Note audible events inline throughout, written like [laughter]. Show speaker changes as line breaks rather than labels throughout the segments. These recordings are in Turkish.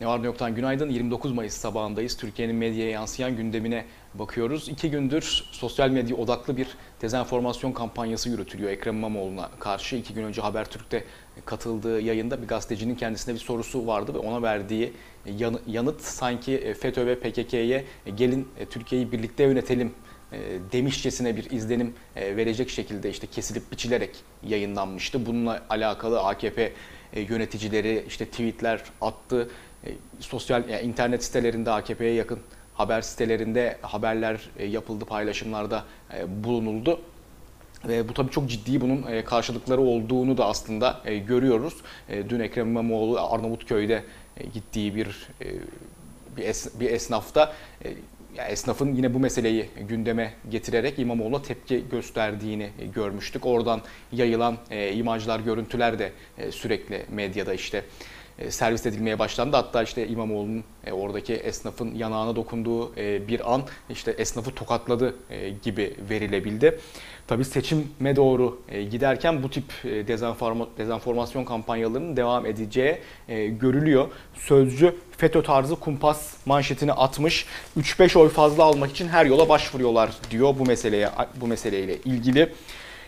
Ne var ne yoktan günaydın. 29 Mayıs sabahındayız. Türkiye'nin medyaya yansıyan gündemine bakıyoruz. İki gündür sosyal medya odaklı bir dezenformasyon kampanyası yürütülüyor Ekrem İmamoğlu'na karşı. iki gün önce Habertürk'te katıldığı yayında bir gazetecinin kendisine bir sorusu vardı ve ona verdiği yanıt sanki FETÖ ve PKK'ye gelin Türkiye'yi birlikte yönetelim demişçesine bir izlenim verecek şekilde işte kesilip biçilerek yayınlanmıştı. Bununla alakalı AKP yöneticileri işte tweetler attı. Sosyal yani internet sitelerinde AKP'ye yakın haber sitelerinde haberler yapıldı, paylaşımlarda bulunuldu. Ve bu tabii çok ciddi bunun karşılıkları olduğunu da aslında görüyoruz. Dün Ekrem İmamoğlu Arnavutköy'de gittiği bir bir esnafta ya esnafın yine bu meseleyi gündeme getirerek İmamoğlu'na tepki gösterdiğini görmüştük. Oradan yayılan e, imajlar, görüntüler de e, sürekli medyada işte e, servis edilmeye başlandı. Hatta işte İmamoğlu'nun e, oradaki esnafın yanağına dokunduğu e, bir an işte esnafı tokatladı e, gibi verilebildi. Tabii seçime doğru e, giderken bu tip e, dezenforma, dezenformasyon kampanyalarının devam edeceği e, görülüyor. Sözcü FETÖ tarzı kumpas manşetini atmış. 3-5 oy fazla almak için her yola başvuruyorlar diyor bu meseleye bu meseleyle ilgili.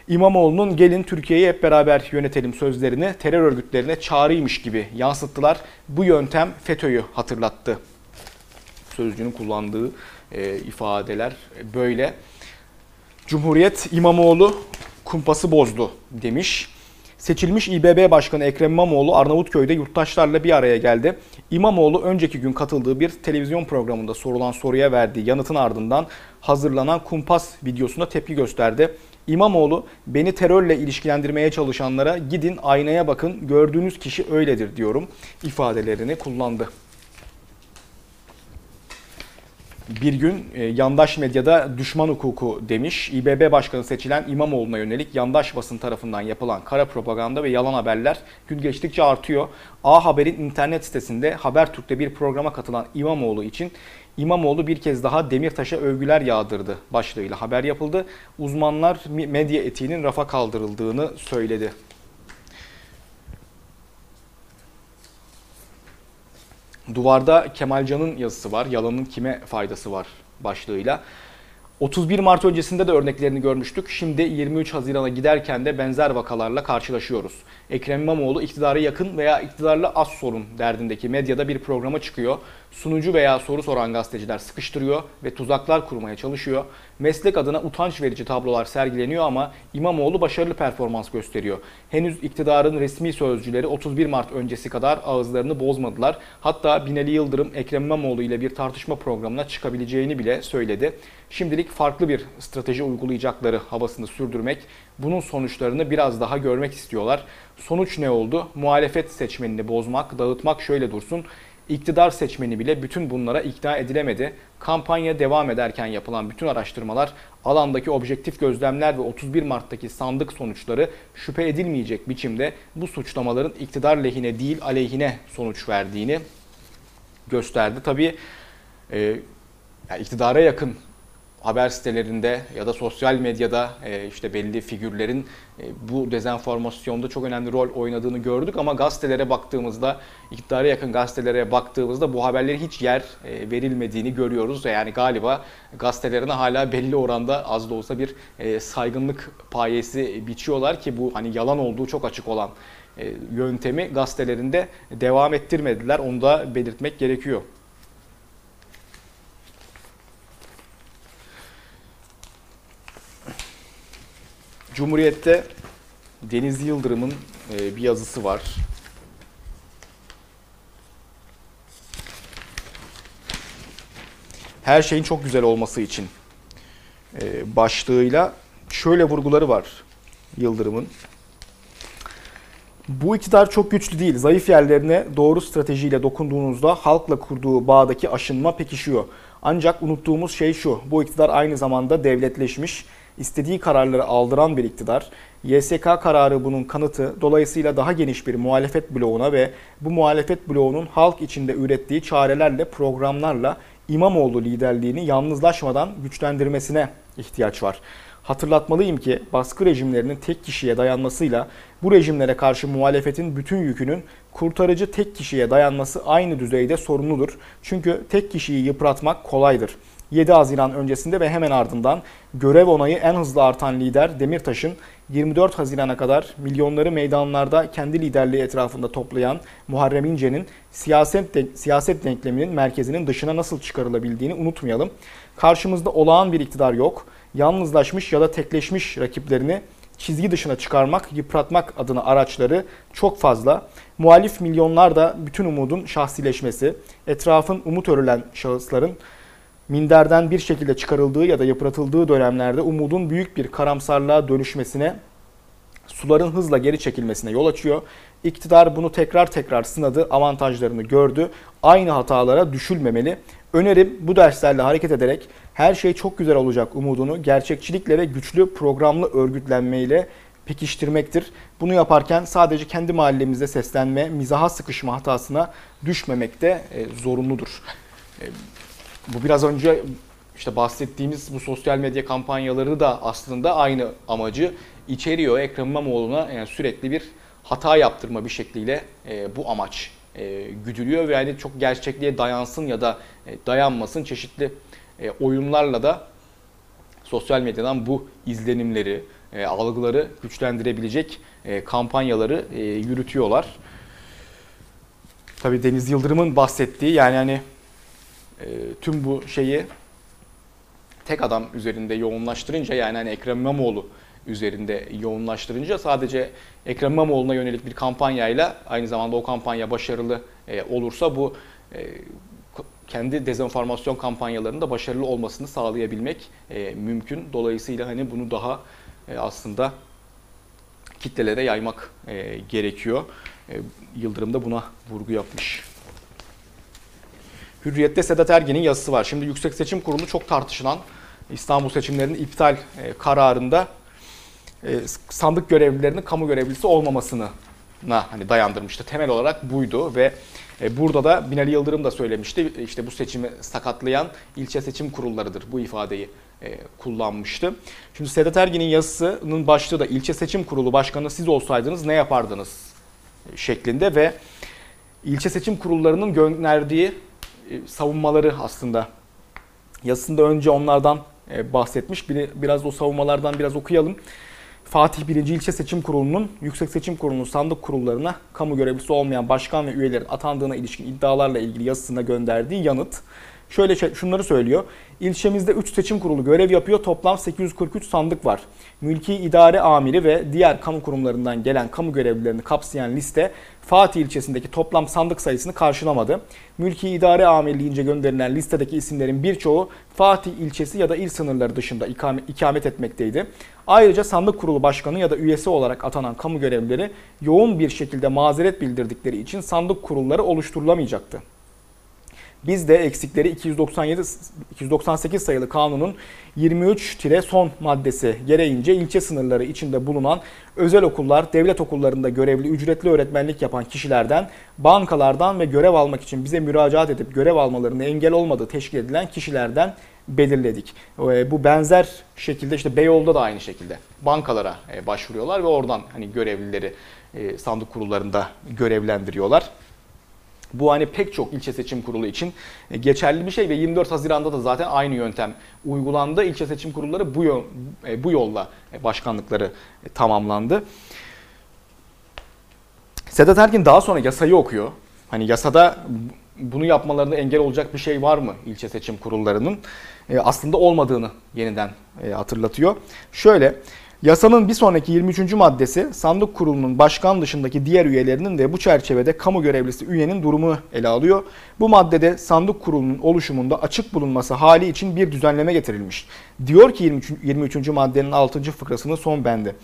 İmamoğlu'nun gelin Türkiye'yi hep beraber yönetelim sözlerini terör örgütlerine çağrıymış gibi yansıttılar. Bu yöntem FETÖ'yü hatırlattı. Sözcünün kullandığı e, ifadeler böyle. Cumhuriyet İmamoğlu kumpası bozdu demiş. Seçilmiş İBB Başkanı Ekrem İmamoğlu Arnavutköy'de yurttaşlarla bir araya geldi. İmamoğlu önceki gün katıldığı bir televizyon programında sorulan soruya verdiği yanıtın ardından hazırlanan kumpas videosuna tepki gösterdi. İmamoğlu beni terörle ilişkilendirmeye çalışanlara gidin aynaya bakın gördüğünüz kişi öyledir diyorum ifadelerini kullandı. bir gün e, yandaş medyada düşman hukuku demiş. İBB Başkanı seçilen İmamoğlu'na yönelik yandaş basın tarafından yapılan kara propaganda ve yalan haberler gün geçtikçe artıyor. A Haber'in internet sitesinde Habertürk'te bir programa katılan İmamoğlu için İmamoğlu bir kez daha Demirtaş'a övgüler yağdırdı başlığıyla haber yapıldı. Uzmanlar medya etiğinin rafa kaldırıldığını söyledi. Duvarda Kemalcan'ın yazısı var. Yalanın kime faydası var başlığıyla. 31 Mart öncesinde de örneklerini görmüştük. Şimdi 23 Haziran'a giderken de benzer vakalarla karşılaşıyoruz. Ekrem İmamoğlu iktidara yakın veya iktidarla az sorun derdindeki medyada bir programa çıkıyor. Sunucu veya soru soran gazeteciler sıkıştırıyor ve tuzaklar kurmaya çalışıyor. Meslek adına utanç verici tablolar sergileniyor ama İmamoğlu başarılı performans gösteriyor. Henüz iktidarın resmi sözcüleri 31 Mart öncesi kadar ağızlarını bozmadılar. Hatta Binali Yıldırım Ekrem İmamoğlu ile bir tartışma programına çıkabileceğini bile söyledi. Şimdilik farklı bir strateji uygulayacakları havasını sürdürmek, bunun sonuçlarını biraz daha görmek istiyorlar. Sonuç ne oldu? Muhalefet seçmenini bozmak, dağıtmak şöyle dursun. İktidar seçmeni bile bütün bunlara ikna edilemedi. Kampanya devam ederken yapılan bütün araştırmalar, alandaki objektif gözlemler ve 31 Mart'taki sandık sonuçları şüphe edilmeyecek biçimde bu suçlamaların iktidar lehine değil aleyhine sonuç verdiğini gösterdi. Tabii e, yani iktidara yakın haber sitelerinde ya da sosyal medyada e, işte belli figürlerin e, bu dezenformasyonda çok önemli rol oynadığını gördük ama gazetelere baktığımızda iktidara yakın gazetelere baktığımızda bu haberleri hiç yer e, verilmediğini görüyoruz. Yani galiba gazetelerine hala belli oranda az da olsa bir saygınlık payesi biçiyorlar ki bu hani yalan olduğu çok açık olan yöntemi gazetelerinde devam ettirmediler. Onu da belirtmek gerekiyor. Cumhuriyet'te Deniz Yıldırım'ın e, bir yazısı var. Her şeyin çok güzel olması için e, başlığıyla şöyle vurguları var Yıldırım'ın. Bu iktidar çok güçlü değil. Zayıf yerlerine doğru stratejiyle dokunduğunuzda halkla kurduğu bağdaki aşınma pekişiyor. Ancak unuttuğumuz şey şu. Bu iktidar aynı zamanda devletleşmiş istediği kararları aldıran bir iktidar. YSK kararı bunun kanıtı. Dolayısıyla daha geniş bir muhalefet bloğuna ve bu muhalefet bloğunun halk içinde ürettiği çarelerle, programlarla İmamoğlu liderliğini yalnızlaşmadan güçlendirmesine ihtiyaç var.
Hatırlatmalıyım ki baskı rejimlerinin tek kişiye dayanmasıyla bu rejimlere karşı muhalefetin bütün yükünün kurtarıcı tek kişiye dayanması aynı düzeyde sorumludur. Çünkü tek kişiyi yıpratmak kolaydır. 7 Haziran öncesinde ve hemen ardından görev onayı en hızlı artan lider Demirtaş'ın 24 Haziran'a kadar milyonları meydanlarda kendi liderliği etrafında toplayan Muharrem İnce'nin siyaset, de, siyaset denkleminin merkezinin dışına nasıl çıkarılabildiğini unutmayalım. Karşımızda olağan bir iktidar yok. Yalnızlaşmış ya da tekleşmiş rakiplerini çizgi dışına çıkarmak, yıpratmak adına araçları çok fazla. Muhalif milyonlar da bütün umudun şahsileşmesi, etrafın umut örülen şahısların minderden bir şekilde çıkarıldığı ya da yıpratıldığı dönemlerde umudun büyük bir karamsarlığa dönüşmesine, suların hızla geri çekilmesine yol açıyor. İktidar bunu tekrar tekrar sınadı, avantajlarını gördü. Aynı hatalara düşülmemeli. Önerim bu derslerle hareket ederek her şey çok güzel olacak umudunu gerçekçilikle ve güçlü programlı örgütlenmeyle pekiştirmektir. Bunu yaparken sadece kendi mahallemizde seslenme, mizaha sıkışma hatasına düşmemek de e, zorunludur. Bu biraz önce işte bahsettiğimiz bu sosyal medya kampanyaları da aslında aynı amacı içeriyor. Ekrem İmamoğlu'na yani sürekli bir hata yaptırma bir şekliyle e, bu amaç e, güdülüyor ve yani çok gerçekliğe dayansın ya da e, dayanmasın çeşitli e, oyunlarla da sosyal medyadan bu izlenimleri, e, algıları güçlendirebilecek e, kampanyaları e, yürütüyorlar. Tabii Deniz Yıldırım'ın bahsettiği yani hani e, tüm bu şeyi tek adam üzerinde yoğunlaştırınca yani hani Ekrem İmamoğlu üzerinde yoğunlaştırınca sadece Ekrem İmamoğlu'na yönelik bir kampanyayla aynı zamanda o kampanya başarılı e, olursa bu e, kendi dezenformasyon kampanyalarında başarılı olmasını sağlayabilmek e, mümkün. Dolayısıyla hani bunu daha aslında kitlelere yaymak gerekiyor. Yıldırım da buna vurgu yapmış. Hürriyet'te Sedat Ergen'in yazısı var. Şimdi Yüksek Seçim Kurulu çok tartışılan İstanbul seçimlerinin iptal e, kararında e, sandık görevlilerinin kamu görevlisi olmamasını hani dayandırmıştı. Temel olarak buydu ve e, burada da Binali Yıldırım da söylemişti. İşte bu seçimi sakatlayan ilçe seçim kurullarıdır bu ifadeyi kullanmıştı. Şimdi Sedat Ergin'in yazısının başlığı da ilçe seçim kurulu başkanı siz olsaydınız ne yapardınız şeklinde ve ilçe seçim kurullarının gönderdiği savunmaları aslında yazısında önce onlardan bahsetmiş. Biraz o savunmalardan biraz okuyalım. Fatih 1. İlçe Seçim Kurulu'nun Yüksek Seçim Kurulu'nun sandık kurullarına kamu görevlisi olmayan başkan ve üyelerin atandığına ilişkin iddialarla ilgili yazısına gönderdiği yanıt. Şöyle şunları söylüyor. İlçemizde 3 seçim kurulu görev yapıyor. Toplam 843 sandık var. Mülki idare amiri ve diğer kamu kurumlarından gelen kamu görevlilerini kapsayan liste Fatih ilçesindeki toplam sandık sayısını karşılamadı. Mülki idare amirliğince gönderilen listedeki isimlerin birçoğu Fatih ilçesi ya da il sınırları dışında ikamet etmekteydi. Ayrıca sandık kurulu başkanı ya da üyesi olarak atanan kamu görevlileri yoğun bir şekilde mazeret bildirdikleri için sandık kurulları oluşturulamayacaktı. Biz de eksikleri 297 298 sayılı kanunun 23 tire son maddesi gereğince ilçe sınırları içinde bulunan özel okullar, devlet okullarında görevli ücretli öğretmenlik yapan kişilerden, bankalardan ve görev almak için bize müracaat edip görev almalarını engel olmadığı teşkil edilen kişilerden belirledik. E, bu benzer şekilde işte Beyoğlu'da da aynı şekilde bankalara e, başvuruyorlar ve oradan hani görevlileri e, sandık kurullarında görevlendiriyorlar. Bu hani pek çok ilçe seçim kurulu için e, geçerli bir şey ve 24 Haziran'da da zaten aynı yöntem uygulandı. İlçe seçim kurulları bu, yol, e, bu yolla e, başkanlıkları tamamlandı. Sedat Ergin daha sonra yasayı okuyor. Hani yasada bunu yapmalarına engel olacak bir şey var mı ilçe seçim kurullarının? Aslında olmadığını yeniden hatırlatıyor. Şöyle Yasanın bir sonraki 23. maddesi sandık kurulunun başkan dışındaki diğer üyelerinin de bu çerçevede kamu görevlisi üyenin durumunu ele alıyor. Bu maddede sandık kurulunun oluşumunda açık bulunması hali için bir düzenleme getirilmiş. Diyor ki 23. 23. maddenin 6. fıkrasının son bendi.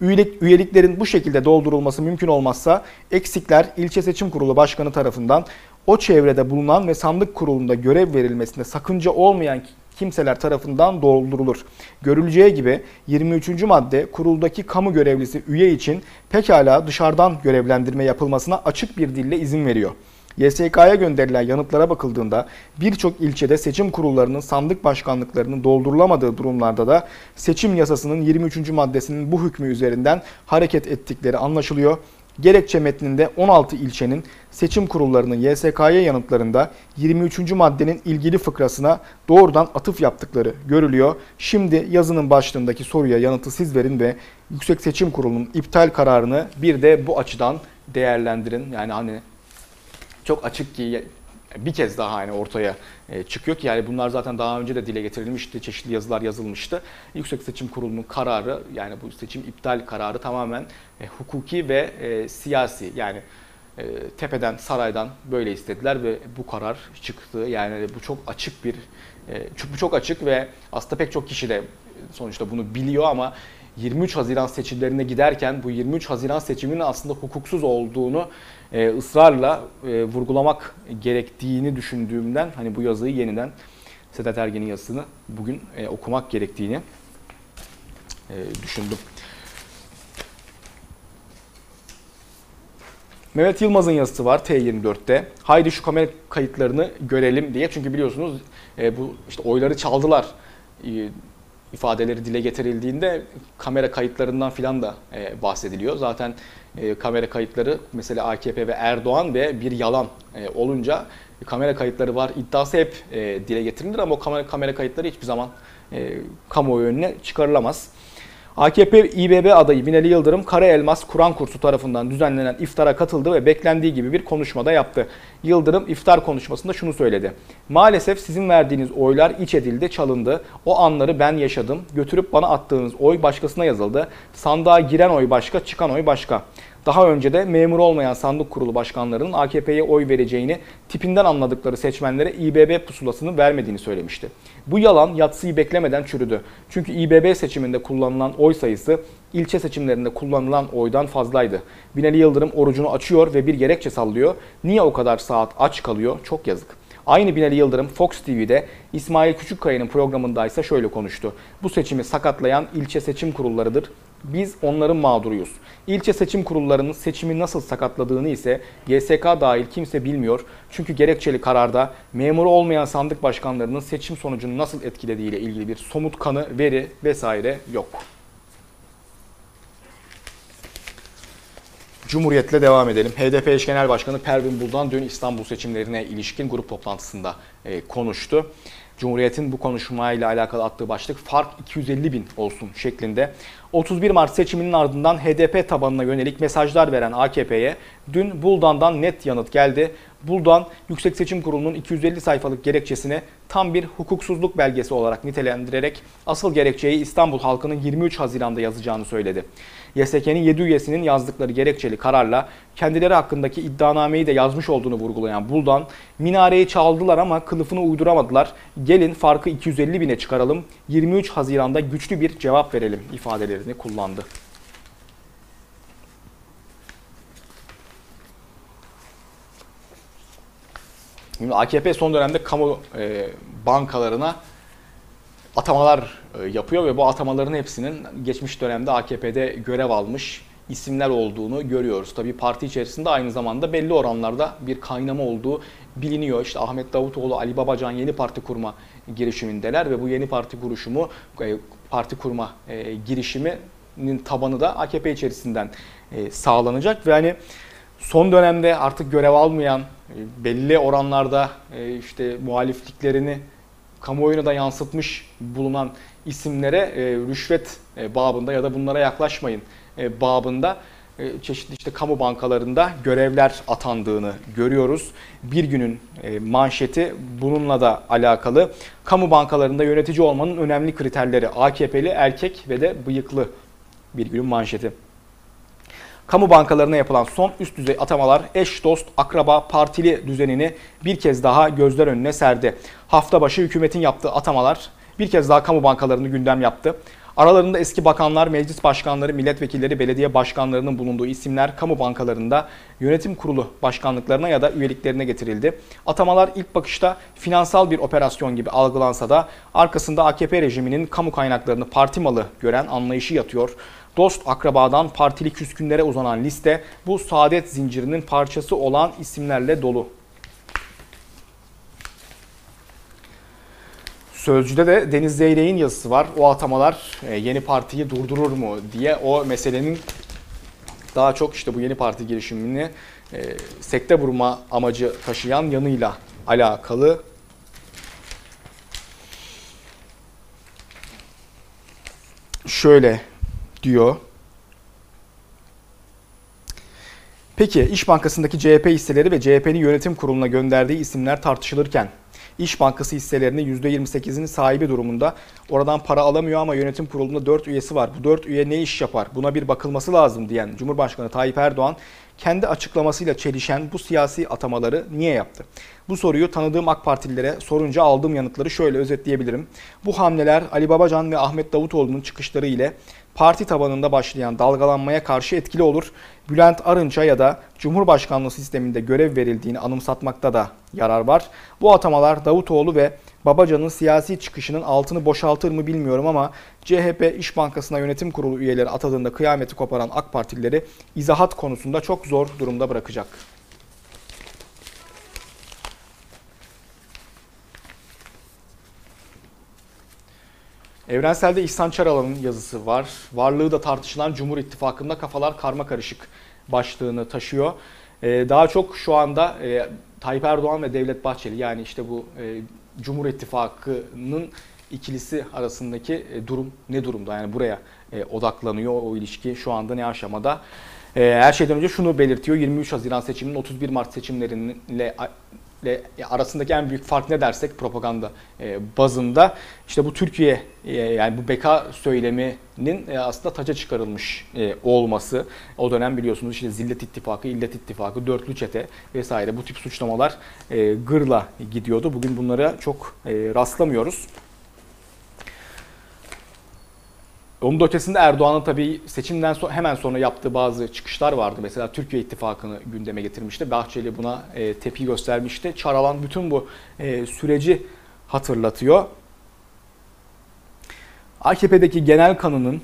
Üyelik, üyeliklerin bu şekilde doldurulması mümkün olmazsa eksikler ilçe seçim kurulu başkanı tarafından o çevrede bulunan ve sandık kurulunda görev verilmesinde sakınca olmayan kimseler tarafından doldurulur. Görüleceği gibi 23. madde kuruldaki kamu görevlisi üye için pekala dışarıdan görevlendirme yapılmasına açık bir dille izin veriyor. YSK'ya gönderilen yanıtlara bakıldığında birçok ilçede seçim kurullarının sandık başkanlıklarının doldurulamadığı durumlarda da seçim yasasının 23. maddesinin bu hükmü üzerinden hareket ettikleri anlaşılıyor. Gerekçe metninde 16 ilçenin seçim kurullarının YSK'ya yanıtlarında 23. maddenin ilgili fıkrasına doğrudan atıf yaptıkları görülüyor. Şimdi yazının başlığındaki soruya yanıtı siz verin ve Yüksek Seçim Kurulu'nun iptal kararını bir de bu açıdan değerlendirin. Yani hani çok açık ki bir kez daha hani ortaya e, çıkıyor ki yani bunlar zaten daha önce de dile getirilmişti, çeşitli yazılar yazılmıştı. Yüksek Seçim Kurulu'nun kararı yani bu seçim iptal kararı tamamen e, hukuki ve e, siyasi yani tepeden saraydan böyle istediler ve bu karar çıktı. Yani bu çok açık bir bu çok açık ve aslında pek çok kişi de sonuçta bunu biliyor ama 23 Haziran seçimlerine giderken bu 23 Haziran seçiminin aslında hukuksuz olduğunu e, ısrarla e, vurgulamak gerektiğini düşündüğümden hani bu yazıyı yeniden Sedat Ergen'in yazısını bugün e, okumak gerektiğini e, düşündüm. Mehmet Yılmaz'ın yazısı var T24'te. Haydi şu kamera kayıtlarını görelim diye. Çünkü biliyorsunuz e, bu işte oyları çaldılar e, ifadeleri dile getirildiğinde kamera kayıtlarından filan da e, bahsediliyor. Zaten e, kamera kayıtları mesela AKP ve Erdoğan ve bir yalan e, olunca kamera kayıtları var iddiası hep e, dile getirilir ama o kamera, kamera kayıtları hiçbir zaman e, kamuoyu önüne çıkarılamaz. AKP İBB adayı Binali Yıldırım Kara Elmas Kur'an kursu tarafından düzenlenen iftara katıldı ve beklendiği gibi bir konuşmada yaptı. Yıldırım iftar konuşmasında şunu söyledi. Maalesef sizin verdiğiniz oylar iç edildi, çalındı. O anları ben yaşadım. Götürüp bana attığınız oy başkasına yazıldı. Sandığa giren oy başka, çıkan oy başka. Daha önce de memur olmayan sandık kurulu başkanlarının AKP'ye oy vereceğini tipinden anladıkları seçmenlere İBB pusulasını vermediğini söylemişti. Bu yalan yatsıyı beklemeden çürüdü. Çünkü İBB seçiminde kullanılan oy sayısı ilçe seçimlerinde kullanılan oydan fazlaydı. Binali Yıldırım orucunu açıyor ve bir gerekçe sallıyor. Niye o kadar saat aç kalıyor? Çok yazık. Aynı Binali Yıldırım Fox TV'de İsmail Küçükkaya'nın programındaysa şöyle konuştu. Bu seçimi sakatlayan ilçe seçim kurullarıdır. Biz onların mağduruyuz. İlçe seçim kurullarının seçimi nasıl sakatladığını ise YSK dahil kimse bilmiyor. Çünkü gerekçeli kararda memuru olmayan sandık başkanlarının seçim sonucunu nasıl etkilediğiyle ilgili bir somut kanı, veri vesaire yok. Cumhuriyet'le devam edelim. HDP eş genel başkanı Pervin Buldan dün İstanbul seçimlerine ilişkin grup toplantısında e, konuştu. Cumhuriyet'in bu konuşmayla alakalı attığı başlık fark 250 bin olsun şeklinde. 31 Mart seçiminin ardından HDP tabanına yönelik mesajlar veren AKP'ye dün Buldan'dan net yanıt geldi. Buldan Yüksek Seçim Kurulu'nun 250 sayfalık gerekçesini tam bir hukuksuzluk belgesi olarak nitelendirerek asıl gerekçeyi İstanbul halkının 23 Haziran'da yazacağını söyledi. YSK'nin 7 üyesinin yazdıkları gerekçeli kararla kendileri hakkındaki iddianameyi de yazmış olduğunu vurgulayan Buldan, minareyi çaldılar ama kılıfını uyduramadılar. Gelin farkı 250 bine çıkaralım. 23 Haziran'da güçlü bir cevap verelim ifadelerini kullandı. Şimdi AKP son dönemde kamu e, bankalarına atamalar e, yapıyor ve bu atamaların hepsinin geçmiş dönemde AKP'de görev almış isimler olduğunu görüyoruz. Tabii parti içerisinde aynı zamanda belli oranlarda bir kaynama olduğu biliniyor. İşte Ahmet Davutoğlu, Ali Babacan yeni parti kurma girişimindeler ve bu yeni parti kuruşumu, e, parti kurma e, girişiminin tabanı da AKP içerisinden e, sağlanacak ve hani son dönemde artık görev almayan e, belli oranlarda e, işte muhalifliklerini kamuoyuna da yansıtmış bulunan isimlere e, rüşvet babında ya da bunlara yaklaşmayın babında çeşitli işte kamu bankalarında görevler atandığını görüyoruz. Bir günün manşeti bununla da alakalı. Kamu bankalarında yönetici olmanın önemli kriterleri AKP'li erkek ve de bıyıklı bir günün manşeti. Kamu bankalarına yapılan son üst düzey atamalar eş, dost, akraba, partili düzenini bir kez daha gözler önüne serdi. Hafta başı hükümetin yaptığı atamalar bir kez daha kamu bankalarını gündem yaptı. Aralarında eski bakanlar, meclis başkanları, milletvekilleri, belediye başkanlarının bulunduğu isimler kamu bankalarında yönetim kurulu başkanlıklarına ya da üyeliklerine getirildi. Atamalar ilk bakışta finansal bir operasyon gibi algılansa da arkasında AKP rejiminin kamu kaynaklarını parti malı gören anlayışı yatıyor dost akrabadan partili küskünlere uzanan liste bu saadet zincirinin parçası olan isimlerle dolu. Sözcü'de de Deniz Zeyrek'in yazısı var. O atamalar e, yeni partiyi durdurur mu diye o meselenin daha çok işte bu yeni parti girişimini e, sekte vurma amacı taşıyan yanıyla alakalı şöyle diyor. Peki İş Bankası'ndaki CHP hisseleri ve CHP'nin yönetim kuruluna gönderdiği isimler tartışılırken İş Bankası hisselerinin %28'inin sahibi durumunda. Oradan para alamıyor ama yönetim kurulunda 4 üyesi var. Bu 4 üye ne iş yapar? Buna bir bakılması lazım diyen Cumhurbaşkanı Tayyip Erdoğan kendi açıklamasıyla çelişen bu siyasi atamaları niye yaptı? Bu soruyu tanıdığım AK Partililere sorunca aldığım yanıtları şöyle özetleyebilirim. Bu hamleler Ali Babacan ve Ahmet Davutoğlu'nun çıkışları ile parti tabanında başlayan dalgalanmaya karşı etkili olur. Bülent Arınç'a ya da Cumhurbaşkanlığı sisteminde görev verildiğini anımsatmakta da yarar var. Bu atamalar Davutoğlu ve Babacan'ın siyasi çıkışının altını boşaltır mı bilmiyorum ama CHP İş Bankası'na yönetim kurulu üyeleri atadığında kıyameti koparan AK Partilileri izahat konusunda çok zor durumda bırakacak. Evrensel'de İhsan Çaralan'ın yazısı var. Varlığı da tartışılan Cumhur İttifakı'nda kafalar karma karışık başlığını taşıyor. Ee, daha çok şu anda e, Tayyip Erdoğan ve Devlet Bahçeli yani işte bu e, Cumhur İttifakı'nın ikilisi arasındaki e, durum ne durumda? Yani buraya e, odaklanıyor o ilişki şu anda ne aşamada? E, her şeyden önce şunu belirtiyor. 23 Haziran seçiminin 31 Mart seçimleriyle arasındaki en büyük fark ne dersek propaganda e, bazında işte bu Türkiye e, yani bu beka söyleminin e, aslında taca çıkarılmış olması o dönem biliyorsunuz işte Zillet İttifakı, İllet İttifakı, Dörtlü Çete vesaire bu tip suçlamalar gırla gidiyordu. Bugün bunlara çok rastlamıyoruz. Onun da ötesinde Erdoğan'ın tabii seçimden so hemen sonra yaptığı bazı çıkışlar vardı. Mesela Türkiye İttifakı'nı gündeme getirmişti. Bahçeli buna e, tepki göstermişti. Çaralan bütün bu e, süreci hatırlatıyor. AKP'deki genel kanının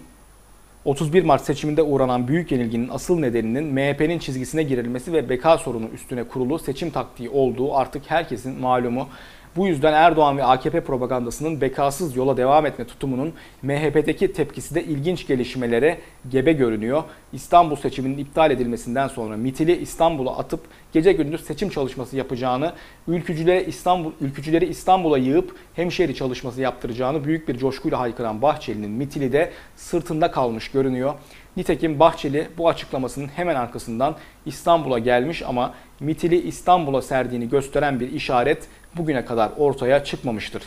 31 Mart seçiminde uğranan büyük yenilginin asıl nedeninin MHP'nin çizgisine girilmesi ve beka sorunu üstüne kurulu seçim taktiği olduğu artık herkesin malumu. Bu yüzden Erdoğan ve AKP propagandasının bekasız yola devam etme tutumunun MHP'deki tepkisi de ilginç gelişmelere gebe görünüyor. İstanbul seçiminin iptal edilmesinden sonra MİT'ili İstanbul'a atıp gece gündüz seçim çalışması yapacağını, ülkücülere İstanbul, ülkücüleri İstanbul'a yığıp hemşehri çalışması yaptıracağını büyük bir coşkuyla haykıran Bahçeli'nin MİT'ili de sırtında kalmış görünüyor. Nitekim Bahçeli bu açıklamasının hemen arkasından İstanbul'a gelmiş ama MİT'ili İstanbul'a serdiğini gösteren bir işaret bugüne kadar ortaya çıkmamıştır.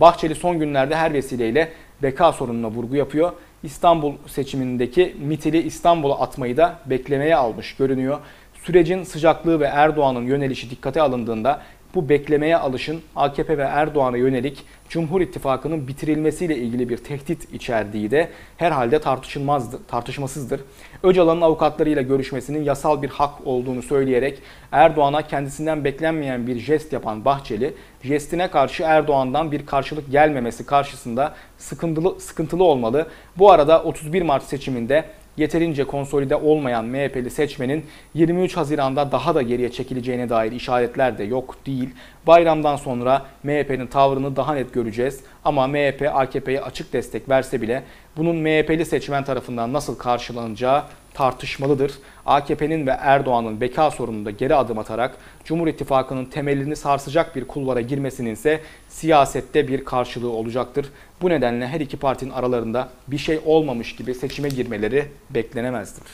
Bahçeli son günlerde her vesileyle beka sorununa vurgu yapıyor. İstanbul seçimindeki MİT'ili İstanbul'a atmayı da beklemeye almış görünüyor. Sürecin sıcaklığı ve Erdoğan'ın yönelişi dikkate alındığında bu beklemeye alışın AKP ve Erdoğan'a yönelik Cumhur İttifakı'nın bitirilmesiyle ilgili bir tehdit içerdiği de herhalde tartışılmazdır, tartışmasızdır. Öcalan'ın avukatlarıyla görüşmesinin yasal bir hak olduğunu söyleyerek Erdoğan'a kendisinden beklenmeyen bir jest yapan Bahçeli, jestine karşı Erdoğan'dan bir karşılık gelmemesi karşısında sıkıntılı, sıkıntılı olmalı. Bu arada 31 Mart seçiminde yeterince konsolide olmayan MHP'li seçmenin 23 Haziran'da daha da geriye çekileceğine dair işaretler de yok değil. Bayramdan sonra MHP'nin tavrını daha net göreceğiz. Ama MHP AKP'ye açık destek verse bile bunun MHP'li seçmen tarafından nasıl karşılanacağı tartışmalıdır. AKP'nin ve Erdoğan'ın beka sorununda geri adım atarak Cumhur İttifakı'nın temelini sarsacak bir kulvara girmesinin ise siyasette bir karşılığı olacaktır. Bu nedenle her iki partinin aralarında bir şey olmamış gibi seçime girmeleri beklenemezdir.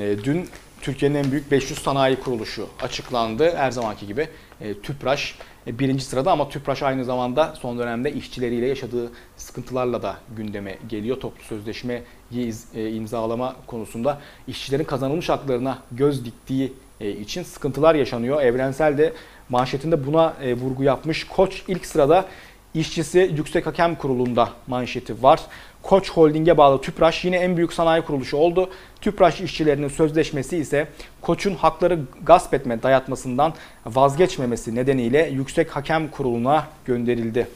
E, dün Türkiye'nin en büyük 500 sanayi kuruluşu açıklandı. Her zamanki gibi e, TÜPRAŞ birinci sırada ama TÜPRAŞ aynı zamanda son dönemde işçileriyle yaşadığı sıkıntılarla da gündeme geliyor. Toplu sözleşmeyi e, imzalama konusunda işçilerin kazanılmış haklarına göz diktiği e, için sıkıntılar yaşanıyor. Evrensel de manşetinde buna vurgu yapmış. Koç ilk sırada işçisi Yüksek Hakem Kurulu'nda manşeti var. Koç Holding'e bağlı Tüpraş yine en büyük sanayi kuruluşu oldu. Tüpraş işçilerinin sözleşmesi ise Koç'un hakları gasp etme dayatmasından vazgeçmemesi nedeniyle Yüksek Hakem Kurulu'na gönderildi.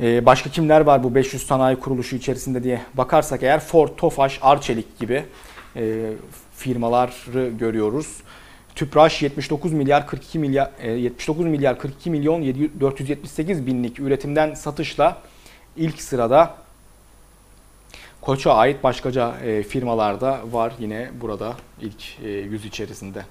Ee, başka kimler var bu 500 sanayi kuruluşu içerisinde diye bakarsak eğer Ford, Tofaş, Arçelik gibi e, firmaları görüyoruz. Tüpraş 79 milyar 42 milyar e, 79 milyar 42 milyon 700 478 binlik üretimden satışla ilk sırada Koç'a ait başkaca e, firmalarda var yine burada ilk e, yüz içerisinde.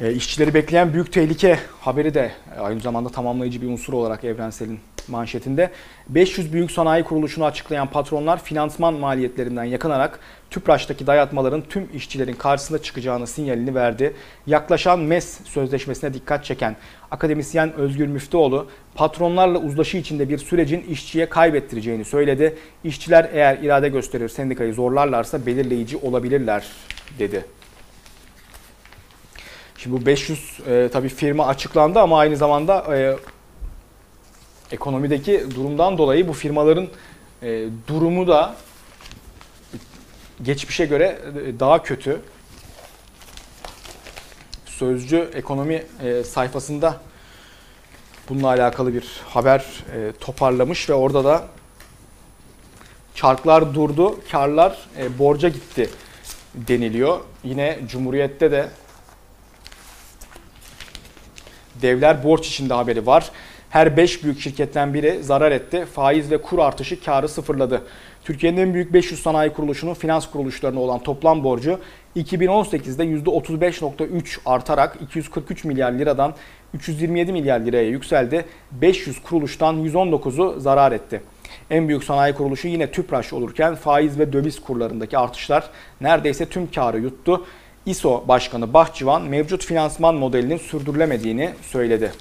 E, işçileri bekleyen büyük tehlike haberi de e, aynı zamanda tamamlayıcı bir unsur olarak Evrensel'in manşetinde. 500 büyük sanayi kuruluşunu açıklayan patronlar finansman maliyetlerinden yakınarak TÜPRAŞ'taki dayatmaların tüm işçilerin karşısına çıkacağını sinyalini verdi. Yaklaşan MES sözleşmesine dikkat çeken akademisyen Özgür Müftüoğlu, patronlarla uzlaşı içinde bir sürecin işçiye kaybettireceğini söyledi. İşçiler eğer irade gösterir sendikayı zorlarlarsa belirleyici olabilirler dedi. Şimdi bu 500 e, tabii firma açıklandı ama aynı zamanda e, ekonomideki durumdan dolayı bu firmaların e, durumu da geçmişe göre e, daha kötü. Sözcü ekonomi e, sayfasında bununla alakalı bir haber e, toparlamış ve orada da çarklar durdu, karlar e, borca gitti deniliyor. Yine Cumhuriyet'te de devler borç içinde haberi var. Her 5 büyük şirketten biri zarar etti. Faiz ve kur artışı karı sıfırladı. Türkiye'nin en büyük 500 sanayi kuruluşunun finans kuruluşlarına olan toplam borcu 2018'de %35.3 artarak 243 milyar liradan 327 milyar liraya yükseldi. 500 kuruluştan 119'u zarar etti. En büyük sanayi kuruluşu yine TÜPRAŞ olurken faiz ve döviz kurlarındaki artışlar neredeyse tüm karı yuttu. İSO Başkanı Bahçıvan mevcut finansman modelinin sürdürülemediğini söyledi.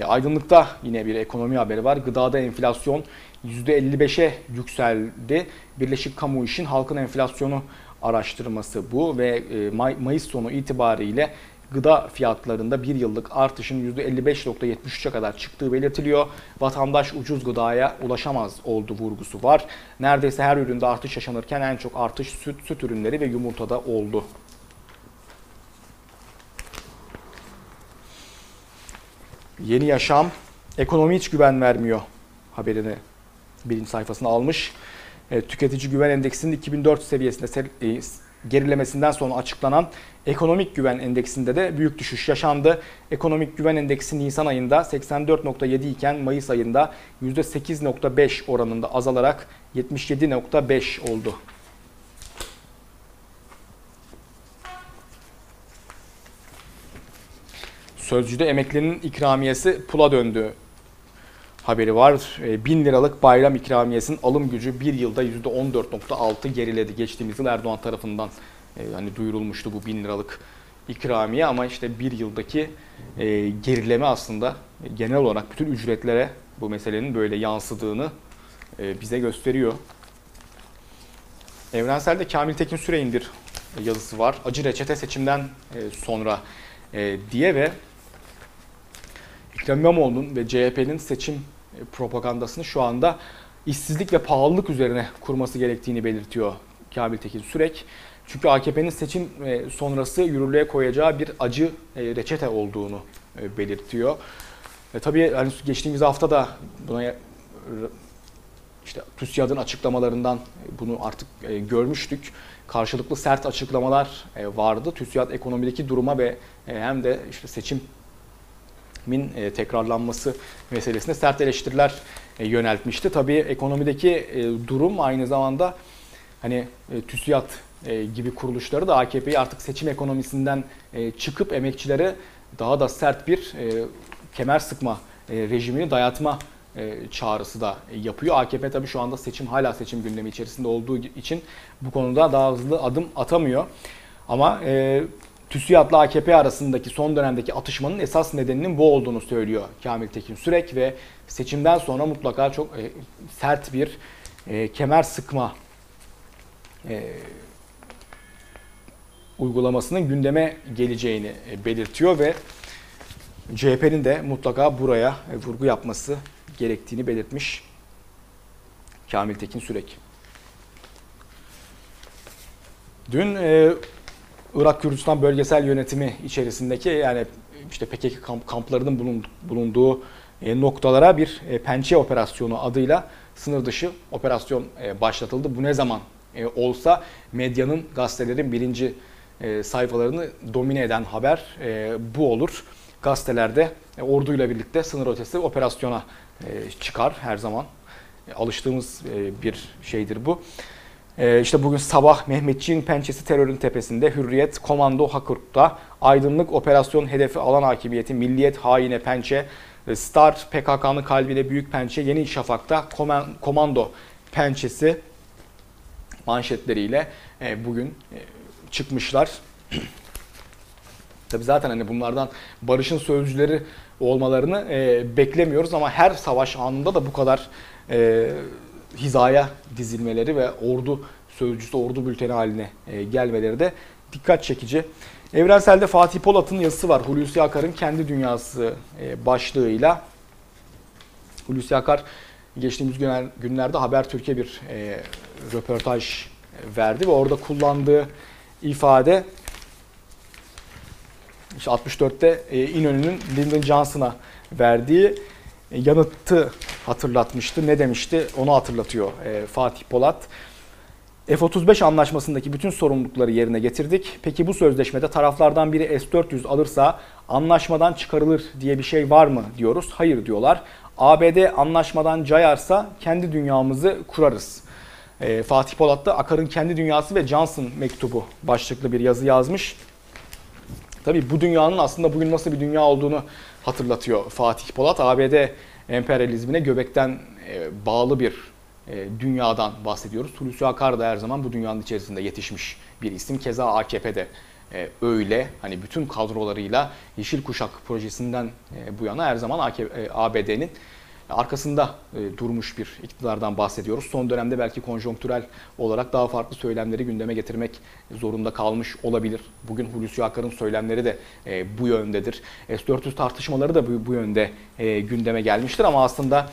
E, Aydınlık'ta yine bir ekonomi haberi var. Gıdada enflasyon %55'e yükseldi. Birleşik Kamu İş'in halkın enflasyonu araştırması bu ve e, May- Mayıs sonu itibariyle gıda fiyatlarında bir yıllık artışın %55.73'e kadar çıktığı belirtiliyor. Vatandaş ucuz gıdaya ulaşamaz oldu vurgusu var. Neredeyse her üründe artış yaşanırken en çok artış süt, süt ürünleri ve yumurtada oldu. Yeni Yaşam ekonomi hiç güven vermiyor haberini birinci sayfasına almış. E, tüketici güven endeksinin 2004 seviyesinde e, gerilemesinden sonra açıklanan ekonomik güven endeksinde de büyük düşüş yaşandı. Ekonomik güven endeksi Nisan ayında 84.7 iken Mayıs ayında %8.5 oranında azalarak 77.5 oldu. Sözcüde emeklinin ikramiyesi pula döndü haberi var. E, 1000 liralık bayram ikramiyesinin alım gücü bir yılda %14.6 geriledi. Geçtiğimiz yıl Erdoğan tarafından e, hani duyurulmuştu bu 1000 liralık ikramiye ama işte bir yıldaki e, gerileme aslında genel olarak bütün ücretlere bu meselenin böyle yansıdığını e, bize gösteriyor. Evrensel'de Kamil Tekin Sürey'in bir yazısı var. Acı reçete seçimden e, sonra e, diye ve Ekrem İmamoğlu'nun ve CHP'nin seçim e, propagandasını şu anda işsizlik ve pahalılık üzerine kurması gerektiğini belirtiyor Kamil Tekin Sürek. Çünkü AKP'nin seçim e, sonrası yürürlüğe koyacağı bir acı e, reçete olduğunu belirtiyor. E, tabii hani geçtiğimiz hafta da buna işte TÜSİAD'ın açıklamalarından bunu artık görmüştük. Karşılıklı sert açıklamalar vardı. TÜSİAD ekonomideki duruma ve hem de işte seçim min e, tekrarlanması meselesine sert eleştiriler e, yöneltmişti. Tabii ekonomideki e, durum aynı zamanda hani TÜSİAD gibi kuruluşları da AKP'yi artık seçim ekonomisinden çıkıp emekçilere daha da sert bir kemer sıkma rejimini dayatma çağrısı da yapıyor. AKP tabii şu anda seçim hala seçim gündemi içerisinde olduğu için bu konuda daha hızlı adım atamıyor. Ama TÜSİAD'la AKP arasındaki son dönemdeki atışmanın esas nedeninin bu olduğunu söylüyor Kamil Tekin Sürek ve seçimden sonra mutlaka çok e, sert bir e, kemer sıkma e, uygulamasının gündeme geleceğini e, belirtiyor ve CHP'nin de mutlaka buraya e, vurgu yapması gerektiğini belirtmiş Kamil Tekin Sürek. Dün e, Irak Kürdistan bölgesel yönetimi içerisindeki yani işte PKK kamp, kamplarının bulun- bulunduğu e, noktalara bir e, pençe operasyonu adıyla sınır dışı operasyon e, başlatıldı. Bu ne zaman olsa medyanın, gazetelerin birinci sayfalarını domine eden haber bu olur. Gazetelerde orduyla birlikte sınır ötesi operasyona çıkar her zaman. Alıştığımız bir şeydir bu. E, işte bugün sabah Mehmetçiğin pençesi terörün tepesinde Hürriyet Komando Hakurt'ta aydınlık operasyon hedefi alan hakimiyeti Milliyet haine pençe e, Star PKK'nın kalbine büyük pençe Yeni Şafak'ta koman- komando pençesi manşetleriyle e, bugün e, çıkmışlar. [clears throat] Tabii zaten hani bunlardan barışın sözcüleri olmalarını beklemiyoruz ama her savaş anında da bu kadar hizaya dizilmeleri ve ordu sözcüsü, ordu bülteni haline e, gelmeleri de dikkat çekici. Evrensel'de Fatih Polat'ın yazısı var. Hulusi Akar'ın kendi dünyası e, başlığıyla. Hulusi Akar geçtiğimiz günler, günlerde Habertürk'e bir e, röportaj verdi ve orada kullandığı ifade işte 64'te e, İnönü'nün Lyndon Johnson'a verdiği e, yanıtı hatırlatmıştı. Ne demişti? Onu hatırlatıyor e, Fatih Polat. F-35 anlaşmasındaki bütün sorumlulukları yerine getirdik. Peki bu sözleşmede taraflardan biri S-400 alırsa anlaşmadan çıkarılır diye bir şey var mı diyoruz. Hayır diyorlar. ABD anlaşmadan cayarsa kendi dünyamızı kurarız. E, Fatih Polat da Akar'ın kendi dünyası ve Johnson mektubu başlıklı bir yazı yazmış. Tabii bu dünyanın aslında bugün nasıl bir dünya olduğunu hatırlatıyor Fatih Polat. ABD emperyalizmine göbekten e, bağlı bir e, dünyadan bahsediyoruz. Hulusi Akar da her zaman bu dünyanın içerisinde yetişmiş bir isim. Keza AKP'de e, öyle. Hani bütün kadrolarıyla Yeşil Kuşak projesinden bu yana her zaman ABD'nin arkasında e, durmuş bir iktidardan bahsediyoruz. Son dönemde belki konjonktürel olarak daha farklı söylemleri gündeme getirmek zorunda kalmış olabilir. Bugün Hulusi Akar'ın söylemleri de e, bu yöndedir. S-400 tartışmaları da bu, yönde e, gündeme gelmiştir ama aslında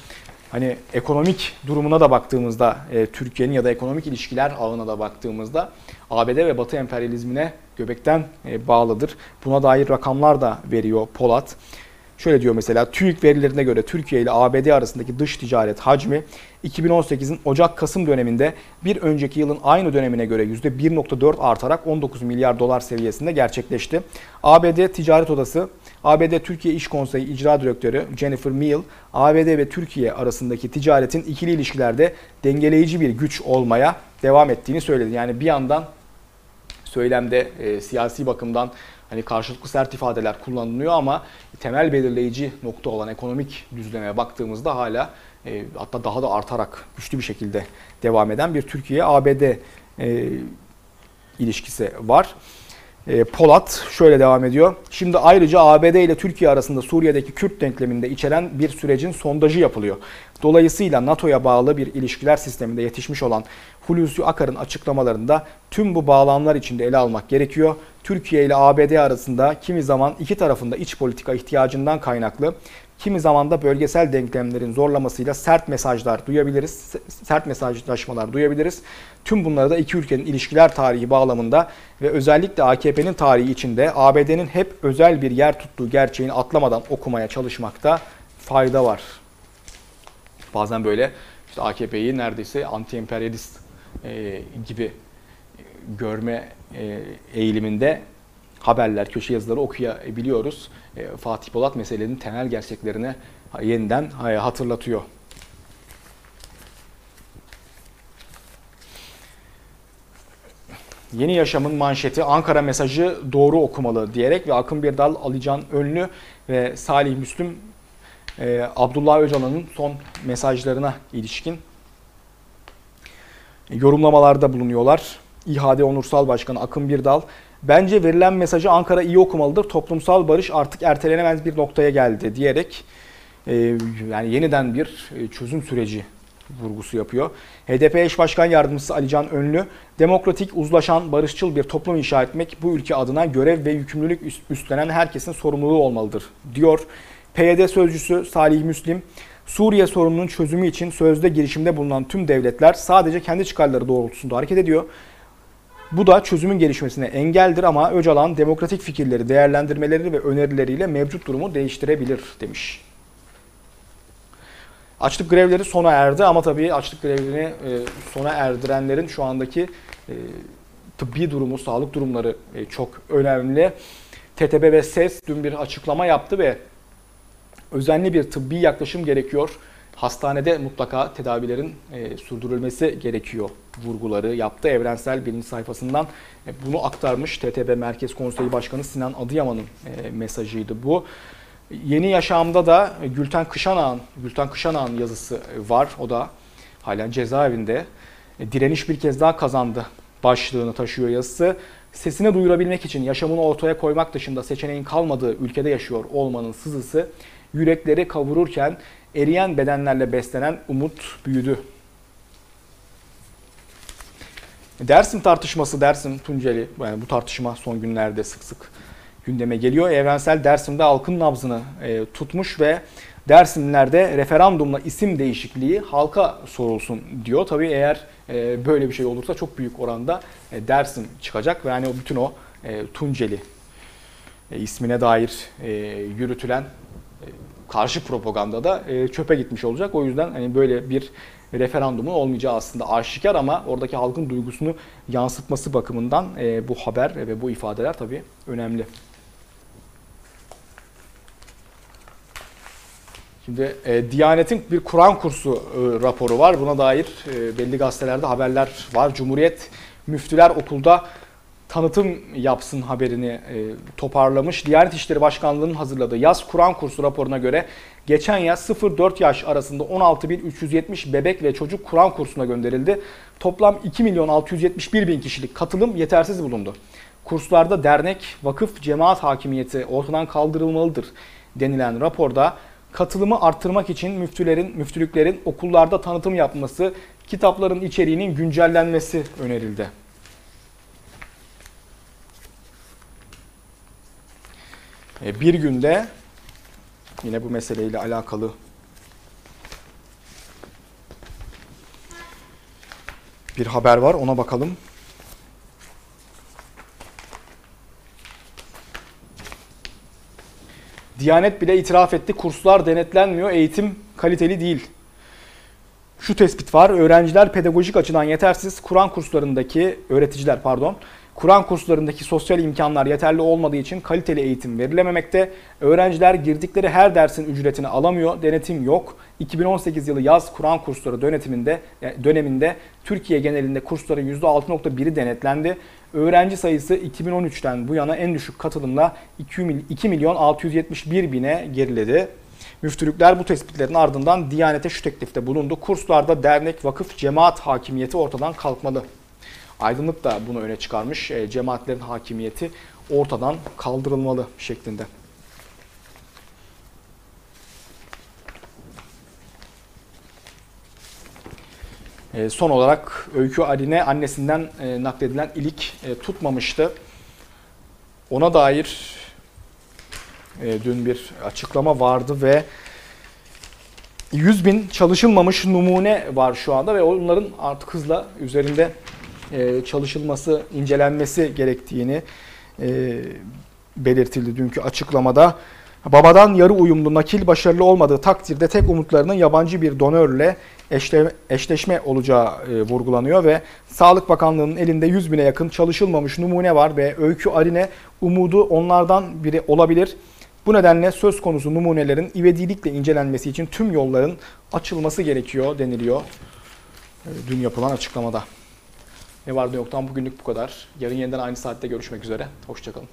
hani ekonomik durumuna da baktığımızda Türkiye'nin ya da ekonomik ilişkiler ağına da baktığımızda ABD ve Batı emperyalizmine göbekten bağlıdır. Buna dair rakamlar da veriyor Polat. Şöyle diyor mesela TÜİK verilerine göre Türkiye ile ABD arasındaki dış ticaret hacmi 2018'in Ocak-Kasım döneminde bir önceki yılın aynı dönemine göre %1.4 artarak 19 milyar dolar seviyesinde gerçekleşti. ABD Ticaret Odası, ABD Türkiye İş Konseyi İcra Direktörü Jennifer Meal, ABD ve Türkiye arasındaki ticaretin ikili ilişkilerde dengeleyici bir güç olmaya devam ettiğini söyledi. Yani bir yandan söylemde e, siyasi bakımdan hani karşılıklı sert ifadeler kullanılıyor ama temel belirleyici nokta olan ekonomik düzlemeye baktığımızda hala e, hatta daha da artarak güçlü bir şekilde devam eden bir Türkiye-ABD e, ilişkisi var. E, Polat şöyle devam ediyor. Şimdi ayrıca ABD ile Türkiye arasında Suriye'deki Kürt denkleminde içeren bir sürecin sondajı yapılıyor. Dolayısıyla NATO'ya bağlı bir ilişkiler sisteminde yetişmiş olan Hulusi Akar'ın açıklamalarında tüm bu bağlamlar içinde ele almak gerekiyor. Türkiye ile ABD arasında kimi zaman iki tarafında iç politika ihtiyacından kaynaklı, kimi zaman da bölgesel denklemlerin zorlamasıyla sert mesajlar duyabiliriz, sert mesajlaşmalar duyabiliriz. Tüm bunları da iki ülkenin ilişkiler tarihi bağlamında ve özellikle AKP'nin tarihi içinde ABD'nin hep özel bir yer tuttuğu gerçeğini atlamadan okumaya çalışmakta fayda var. Bazen böyle işte AKP'yi neredeyse anti-emperyalist e, gibi görme e, eğiliminde haberler, köşe yazıları okuyabiliyoruz. E, Fatih Polat meselenin temel gerçeklerini yeniden hatırlatıyor. Yeni Yaşam'ın manşeti Ankara mesajı doğru okumalı diyerek ve Akın Birdal, Alican Önlü ve Salih Müslüm e, Abdullah Öcalan'ın son mesajlarına ilişkin yorumlamalarda bulunuyorlar. İHAD Onursal Başkanı Akın Birdal, bence verilen mesajı Ankara iyi okumalıdır. Toplumsal barış artık ertelenemez bir noktaya geldi diyerek e, yani yeniden bir çözüm süreci vurgusu yapıyor. HDP eş başkan yardımcısı Alican Önlü, demokratik, uzlaşan, barışçıl bir toplum inşa etmek bu ülke adına görev ve yükümlülük üstlenen herkesin sorumluluğu olmalıdır diyor. PYD sözcüsü Salih Müslim, Suriye sorununun çözümü için sözde girişimde bulunan tüm devletler sadece kendi çıkarları doğrultusunda hareket ediyor. Bu da çözümün gelişmesine engeldir ama Öcalan demokratik fikirleri, değerlendirmeleri ve önerileriyle mevcut durumu değiştirebilir demiş. Açlık grevleri sona erdi ama tabii açlık grevlerini e, sona erdirenlerin şu andaki e, tıbbi durumu, sağlık durumları e, çok önemli. TTB ve SES dün bir açıklama yaptı ve özenli bir tıbbi yaklaşım gerekiyor. Hastanede mutlaka tedavilerin e, sürdürülmesi gerekiyor vurguları yaptı. Evrensel Bilim sayfasından e, bunu aktarmış. TTB Merkez Konseyi Başkanı Sinan Adıyaman'ın e, mesajıydı bu. Yeni Yaşam'da da Gülten Kışanağ'ın Gülten Kışanağ'ın yazısı var. O da halen cezaevinde. E, Direniş bir kez daha kazandı başlığını taşıyor yazısı. Sesini duyurabilmek için yaşamını ortaya koymak dışında seçeneğin kalmadığı ülkede yaşıyor olmanın sızısı yürekleri kavururken eriyen bedenlerle beslenen umut büyüdü. Dersim tartışması, Dersim Tunceli, yani bu tartışma son günlerde sık sık gündeme geliyor. Evrensel Dersim'de halkın nabzını e, tutmuş ve Dersimlilerde referandumla isim değişikliği halka sorulsun diyor. Tabii eğer e, böyle bir şey olursa çok büyük oranda e, Dersim çıkacak ve yani o bütün o e, Tunceli e, ismine dair e, yürütülen karşı propaganda da e, çöpe gitmiş olacak. O yüzden hani böyle bir referandumun olmayacağı aslında aşikar ama oradaki halkın duygusunu yansıtması bakımından e, bu haber ve bu ifadeler tabii önemli. Şimdi e, Diyanet'in bir Kur'an kursu e, raporu var. Buna dair e, belli gazetelerde haberler var. Cumhuriyet Müftüler Okulda tanıtım yapsın haberini e, toparlamış. Diyanet İşleri Başkanlığı'nın hazırladığı yaz Kur'an kursu raporuna göre geçen yaz 0-4 yaş arasında 16.370 bebek ve çocuk Kur'an kursuna gönderildi. Toplam 2 milyon 671 bin kişilik katılım yetersiz bulundu. Kurslarda dernek, vakıf, cemaat hakimiyeti ortadan kaldırılmalıdır denilen raporda katılımı arttırmak için müftülerin, müftülüklerin okullarda tanıtım yapması, kitapların içeriğinin güncellenmesi önerildi. Bir günde yine bu meseleyle alakalı bir haber var. Ona bakalım. Diyanet bile itiraf etti. Kurslar denetlenmiyor. Eğitim kaliteli değil. Şu tespit var. Öğrenciler pedagojik açıdan yetersiz. Kur'an kurslarındaki öğreticiler pardon. Kur'an kurslarındaki sosyal imkanlar yeterli olmadığı için kaliteli eğitim verilememekte. Öğrenciler girdikleri her dersin ücretini alamıyor. Denetim yok. 2018 yılı yaz Kur'an kursları dönetiminde döneminde Türkiye genelinde kursların %6.1'i denetlendi. Öğrenci sayısı 2013'ten bu yana en düşük katılımla 2 milyon 671 bine geriledi. Müftülükler bu tespitlerin ardından Diyanet'e şu teklifte bulundu. Kurslarda dernek, vakıf, cemaat hakimiyeti ortadan kalkmalı. Aydınlık da bunu öne çıkarmış. E, cemaatlerin hakimiyeti ortadan kaldırılmalı şeklinde. E, son olarak Öykü Aline annesinden e, nakledilen ilik e, tutmamıştı. Ona dair e, dün bir açıklama vardı ve 100 bin çalışılmamış numune var şu anda ve onların artık hızla üzerinde e, çalışılması, incelenmesi gerektiğini e, belirtildi dünkü açıklamada. Babadan yarı uyumlu nakil başarılı olmadığı takdirde tek umutlarının yabancı bir donörle eşle, eşleşme olacağı e, vurgulanıyor ve Sağlık Bakanlığı'nın elinde 100 bine yakın çalışılmamış numune var ve Öykü Arine umudu onlardan biri olabilir. Bu nedenle söz konusu numunelerin ivedilikle incelenmesi için tüm yolların açılması gerekiyor deniliyor dün yapılan açıklamada. Ne var ne yoktan bugünlük bu kadar. Yarın yeniden aynı saatte görüşmek üzere. Hoşçakalın.